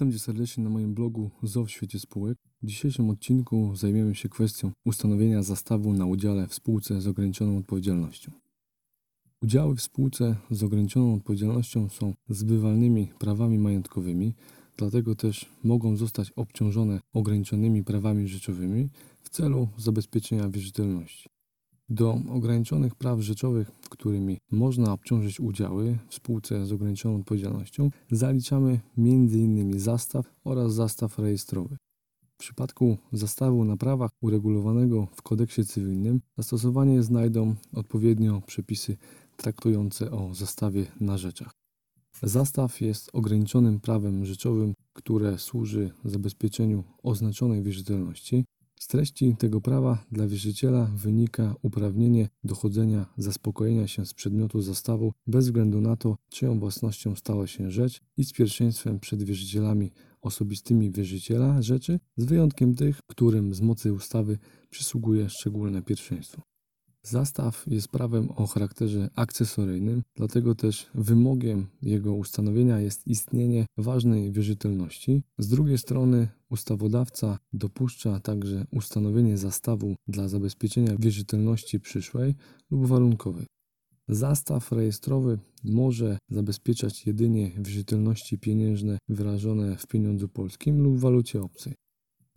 Witam Cię serdecznie na moim blogu ZO w świecie spółek. W dzisiejszym odcinku zajmiemy się kwestią ustanowienia zastawu na udziale w spółce z ograniczoną odpowiedzialnością. Udziały w spółce z ograniczoną odpowiedzialnością są zbywalnymi prawami majątkowymi, dlatego też mogą zostać obciążone ograniczonymi prawami rzeczowymi w celu zabezpieczenia wierzytelności. Do ograniczonych praw rzeczowych, którymi można obciążyć udziały w spółce z ograniczoną odpowiedzialnością, zaliczamy m.in. zastaw oraz zastaw rejestrowy. W przypadku zastawu na prawach uregulowanego w kodeksie cywilnym zastosowanie znajdą odpowiednio przepisy traktujące o zastawie na rzeczach. Zastaw jest ograniczonym prawem rzeczowym, które służy zabezpieczeniu oznaczonej wierzytelności z treści tego prawa dla wierzyciela wynika uprawnienie dochodzenia zaspokojenia się z przedmiotu zastawu bez względu na to, czyją własnością stała się rzecz i z pierwszeństwem przed wierzycielami osobistymi wierzyciela rzeczy, z wyjątkiem tych, którym z mocy ustawy przysługuje szczególne pierwszeństwo. Zastaw jest prawem o charakterze akcesoryjnym, dlatego też wymogiem jego ustanowienia jest istnienie ważnej wierzytelności. Z drugiej strony ustawodawca dopuszcza także ustanowienie zastawu dla zabezpieczenia wierzytelności przyszłej lub warunkowej. Zastaw rejestrowy może zabezpieczać jedynie wierzytelności pieniężne wyrażone w pieniądzu polskim lub walucie obcej.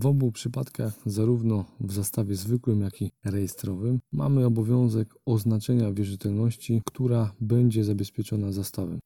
W obu przypadkach, zarówno w zastawie zwykłym, jak i rejestrowym, mamy obowiązek oznaczenia wierzytelności, która będzie zabezpieczona zastawem.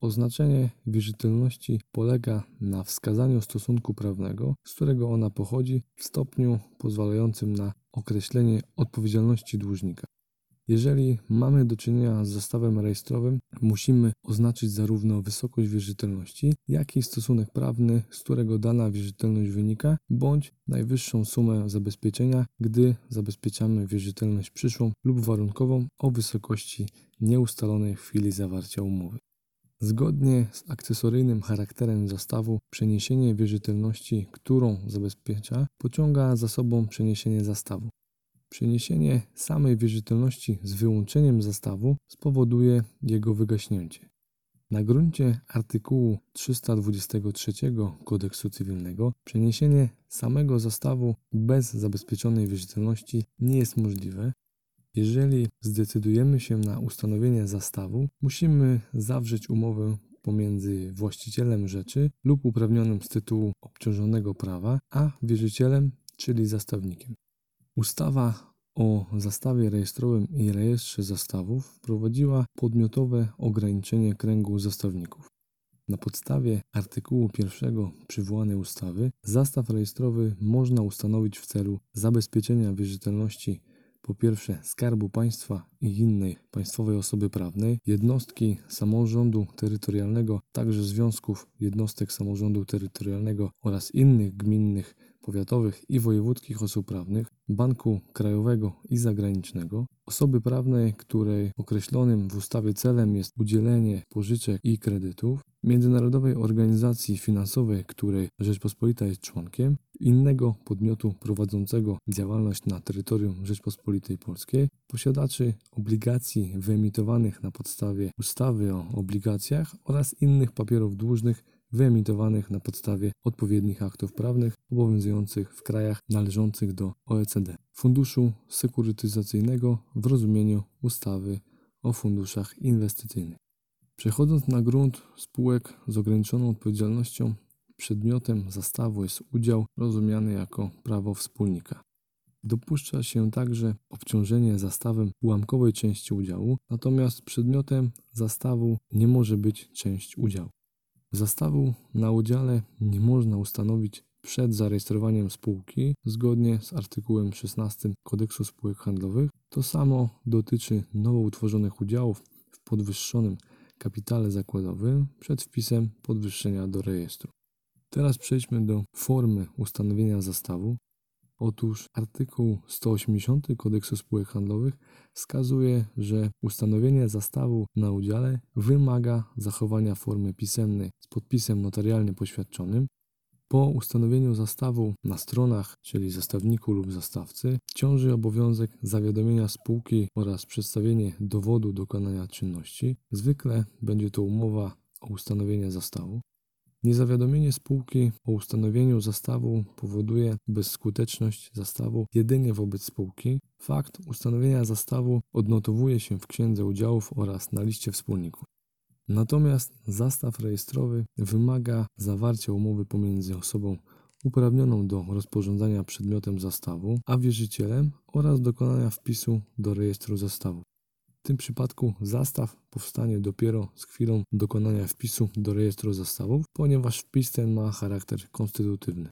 Oznaczenie wierzytelności polega na wskazaniu stosunku prawnego, z którego ona pochodzi, w stopniu pozwalającym na określenie odpowiedzialności dłużnika. Jeżeli mamy do czynienia z zestawem rejestrowym, musimy oznaczyć zarówno wysokość wierzytelności, jak i stosunek prawny, z którego dana wierzytelność wynika, bądź najwyższą sumę zabezpieczenia, gdy zabezpieczamy wierzytelność przyszłą lub warunkową o wysokości nieustalonej w chwili zawarcia umowy. Zgodnie z akcesoryjnym charakterem zastawu, przeniesienie wierzytelności, którą zabezpiecza, pociąga za sobą przeniesienie zastawu. Przeniesienie samej wierzytelności z wyłączeniem zastawu spowoduje jego wygaśnięcie. Na gruncie artykułu 323 Kodeksu Cywilnego przeniesienie samego zastawu bez zabezpieczonej wierzytelności nie jest możliwe. Jeżeli zdecydujemy się na ustanowienie zastawu, musimy zawrzeć umowę pomiędzy właścicielem rzeczy lub uprawnionym z tytułu obciążonego prawa, a wierzycielem, czyli zastawnikiem. Ustawa o zastawie rejestrowym i rejestrze zastawów wprowadziła podmiotowe ograniczenie kręgu zastawników. Na podstawie artykułu 1 przywołanej ustawy zastaw rejestrowy można ustanowić w celu zabezpieczenia wierzytelności po pierwsze Skarbu Państwa i innej państwowej osoby prawnej, jednostki samorządu terytorialnego, także związków jednostek samorządu terytorialnego oraz innych gminnych powiatowych i wojewódzkich osób prawnych, Banku Krajowego i Zagranicznego, osoby prawnej, której określonym w ustawie celem jest udzielenie pożyczek i kredytów, międzynarodowej organizacji finansowej, której Rzeczpospolita jest członkiem, innego podmiotu prowadzącego działalność na terytorium Rzeczpospolitej Polskiej, posiadaczy obligacji wyemitowanych na podstawie ustawy o obligacjach oraz innych papierów dłużnych wyemitowanych na podstawie odpowiednich aktów prawnych obowiązujących w krajach należących do OECD, Funduszu Sekurytyzacyjnego w rozumieniu ustawy o funduszach inwestycyjnych. Przechodząc na grunt spółek z ograniczoną odpowiedzialnością, przedmiotem zastawu jest udział rozumiany jako prawo wspólnika. Dopuszcza się także obciążenie zastawem ułamkowej części udziału, natomiast przedmiotem zastawu nie może być część udziału. Zastawu na udziale nie można ustanowić przed zarejestrowaniem spółki zgodnie z artykułem 16 Kodeksu Spółek Handlowych. To samo dotyczy nowo utworzonych udziałów w podwyższonym kapitale zakładowym przed wpisem podwyższenia do rejestru. Teraz przejdźmy do formy ustanowienia zastawu. Otóż artykuł 180 Kodeksu Spółek Handlowych wskazuje, że ustanowienie zastawu na udziale wymaga zachowania formy pisemnej z podpisem notarialnie poświadczonym. Po ustanowieniu zastawu na stronach, czyli zastawniku lub zastawcy, ciąży obowiązek zawiadomienia spółki oraz przedstawienie dowodu dokonania czynności. Zwykle będzie to umowa o ustanowienie zastawu. Niezawiadomienie spółki o ustanowieniu zastawu powoduje bezskuteczność zastawu jedynie wobec spółki. Fakt ustanowienia zastawu odnotowuje się w księdze udziałów oraz na liście wspólników. Natomiast zastaw rejestrowy wymaga zawarcia umowy pomiędzy osobą uprawnioną do rozporządzania przedmiotem zastawu, a wierzycielem oraz dokonania wpisu do rejestru zastawu. W tym przypadku zastaw powstanie dopiero z chwilą dokonania wpisu do rejestru zastawów, ponieważ wpis ten ma charakter konstytutywny.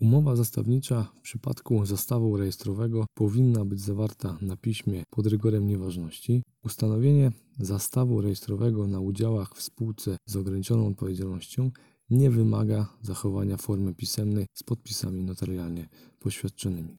Umowa zastawnicza w przypadku zastawu rejestrowego powinna być zawarta na piśmie pod rygorem nieważności. Ustanowienie zastawu rejestrowego na udziałach w spółce z ograniczoną odpowiedzialnością nie wymaga zachowania formy pisemnej z podpisami notarialnie poświadczonymi.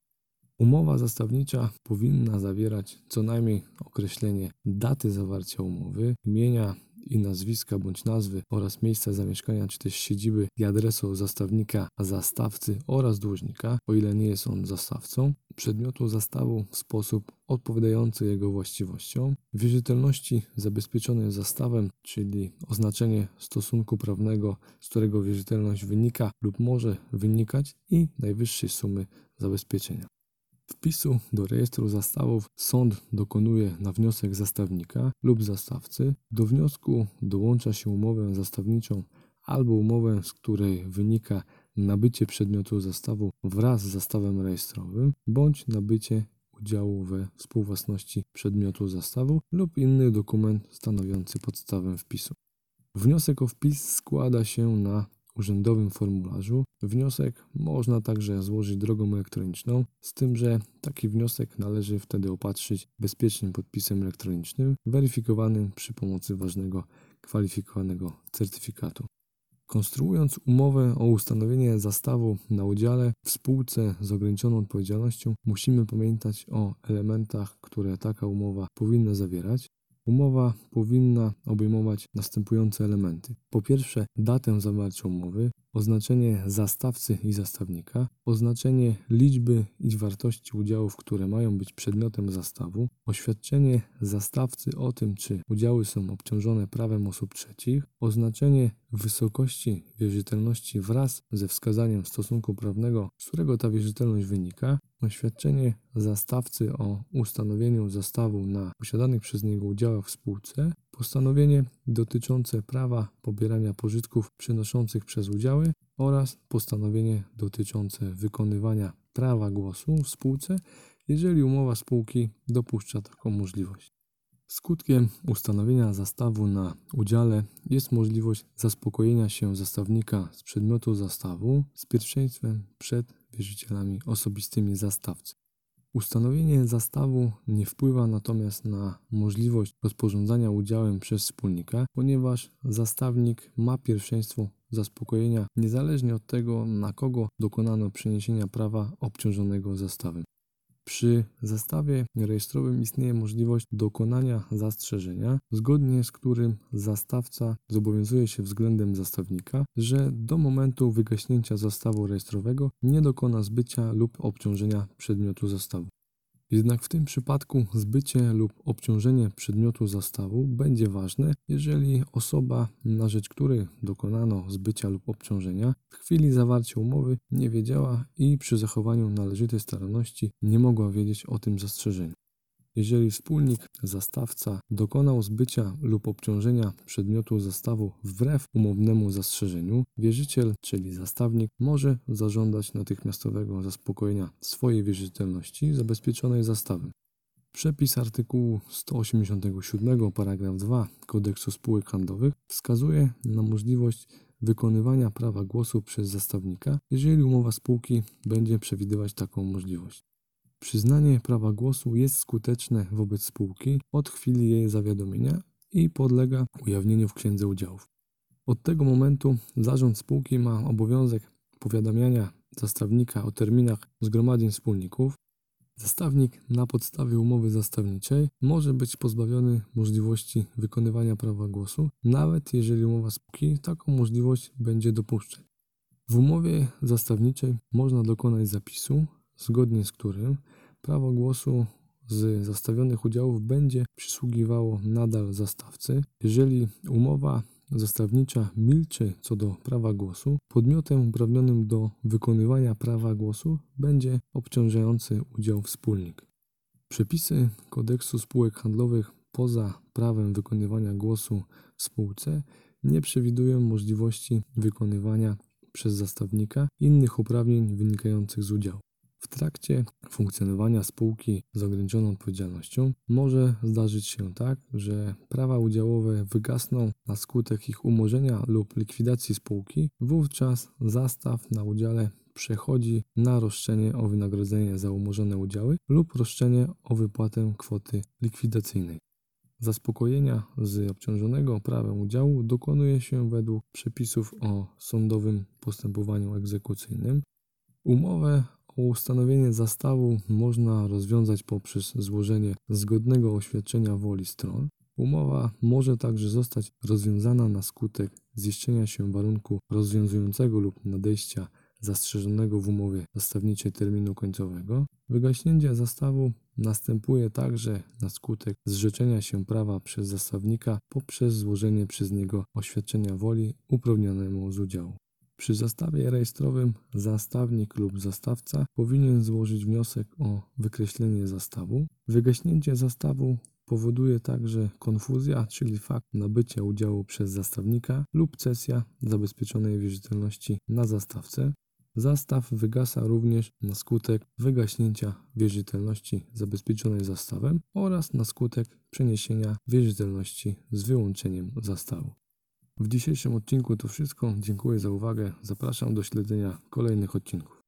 Umowa zastawnicza powinna zawierać co najmniej określenie daty zawarcia umowy, imienia i nazwiska bądź nazwy oraz miejsca zamieszkania czy też siedziby i adresu zastawnika, zastawcy oraz dłużnika, o ile nie jest on zastawcą, przedmiotu zastawu w sposób odpowiadający jego właściwościom, wierzytelności zabezpieczonej zastawem, czyli oznaczenie stosunku prawnego, z którego wierzytelność wynika lub może wynikać i najwyższej sumy zabezpieczenia. Wpisu do rejestru zastawów sąd dokonuje na wniosek zastawnika lub zastawcy. Do wniosku dołącza się umowę zastawniczą albo umowę, z której wynika nabycie przedmiotu zastawu wraz z zastawem rejestrowym, bądź nabycie udziału we współwłasności przedmiotu zastawu lub inny dokument stanowiący podstawę wpisu. Wniosek o wpis składa się na urzędowym formularzu. Wniosek można także złożyć drogą elektroniczną, z tym, że taki wniosek należy wtedy opatrzyć bezpiecznym podpisem elektronicznym, weryfikowanym przy pomocy ważnego kwalifikowanego certyfikatu. Konstruując umowę o ustanowienie zastawu na udziale w spółce z ograniczoną odpowiedzialnością, musimy pamiętać o elementach, które taka umowa powinna zawierać. Umowa powinna obejmować następujące elementy. Po pierwsze, datę zawarcia umowy, oznaczenie zastawcy i zastawnika, oznaczenie liczby i wartości udziałów, które mają być przedmiotem zastawu, oświadczenie zastawcy o tym, czy udziały są obciążone prawem osób trzecich, oznaczenie wysokości wierzytelności wraz ze wskazaniem stosunku prawnego, z którego ta wierzytelność wynika, oświadczenie zastawcy o ustanowieniu zastawu na posiadanych przez niego udziałach w spółce, postanowienie dotyczące prawa pobierania pożytków przynoszących przez udziały oraz postanowienie dotyczące wykonywania prawa głosu w spółce, jeżeli umowa spółki dopuszcza taką możliwość. Skutkiem ustanowienia zastawu na udziale jest możliwość zaspokojenia się zastawnika z przedmiotu zastawu z pierwszeństwem przed wierzycielami osobistymi zastawcy. Ustanowienie zastawu nie wpływa natomiast na możliwość rozporządzania udziałem przez wspólnika, ponieważ zastawnik ma pierwszeństwo zaspokojenia niezależnie od tego, na kogo dokonano przeniesienia prawa obciążonego zastawem. Przy zestawie rejestrowym istnieje możliwość dokonania zastrzeżenia, zgodnie z którym zastawca zobowiązuje się względem zastawnika, że do momentu wygaśnięcia zastawu rejestrowego nie dokona zbycia lub obciążenia przedmiotu zastawu. Jednak w tym przypadku zbycie lub obciążenie przedmiotu zastawu będzie ważne, jeżeli osoba, na rzecz której dokonano zbycia lub obciążenia, w chwili zawarcia umowy nie wiedziała i przy zachowaniu należytej staranności nie mogła wiedzieć o tym zastrzeżeniu. Jeżeli wspólnik, zastawca dokonał zbycia lub obciążenia przedmiotu zastawu wbrew umownemu zastrzeżeniu, wierzyciel, czyli zastawnik, może zażądać natychmiastowego zaspokojenia swojej wierzytelności zabezpieczonej zastawem. Przepis artykułu 187 paragraf 2 Kodeksu spółek handlowych wskazuje na możliwość wykonywania prawa głosu przez zastawnika, jeżeli umowa spółki będzie przewidywać taką możliwość. Przyznanie prawa głosu jest skuteczne wobec spółki od chwili jej zawiadomienia i podlega ujawnieniu w księdze udziałów. Od tego momentu zarząd spółki ma obowiązek powiadamiania zastawnika o terminach zgromadzeń wspólników. Zastawnik na podstawie umowy zastawniczej może być pozbawiony możliwości wykonywania prawa głosu, nawet jeżeli umowa spółki taką możliwość będzie dopuszczać. W umowie zastawniczej można dokonać zapisu, zgodnie z którym prawo głosu z zastawionych udziałów będzie przysługiwało nadal zastawcy, jeżeli umowa zastawnicza milczy co do prawa głosu, podmiotem uprawnionym do wykonywania prawa głosu będzie obciążający udział wspólnik. Przepisy kodeksu spółek handlowych poza prawem wykonywania głosu w spółce nie przewidują możliwości wykonywania przez zastawnika innych uprawnień wynikających z udziału. W trakcie funkcjonowania spółki z ograniczoną odpowiedzialnością może zdarzyć się tak, że prawa udziałowe wygasną na skutek ich umorzenia lub likwidacji spółki. Wówczas zastaw na udziale przechodzi na roszczenie o wynagrodzenie za umorzone udziały lub roszczenie o wypłatę kwoty likwidacyjnej. Zaspokojenia z obciążonego prawem udziału dokonuje się według przepisów o sądowym postępowaniu egzekucyjnym. Umowę ustanowienie zastawu można rozwiązać poprzez złożenie zgodnego oświadczenia woli stron. Umowa może także zostać rozwiązana na skutek ziszczenia się warunku rozwiązującego lub nadejścia zastrzeżonego w umowie zastawniczej terminu końcowego. Wygaśnięcie zastawu następuje także na skutek zrzeczenia się prawa przez zastawnika poprzez złożenie przez niego oświadczenia woli uprawnionemu z udziału. Przy zastawie rejestrowym zastawnik lub zastawca powinien złożyć wniosek o wykreślenie zastawu. Wygaśnięcie zastawu powoduje także konfuzja, czyli fakt nabycia udziału przez zastawnika lub cesja zabezpieczonej wierzytelności na zastawcę. Zastaw wygasa również na skutek wygaśnięcia wierzytelności zabezpieczonej zastawem oraz na skutek przeniesienia wierzytelności z wyłączeniem zastawu. W dzisiejszym odcinku to wszystko. Dziękuję za uwagę. Zapraszam do śledzenia kolejnych odcinków.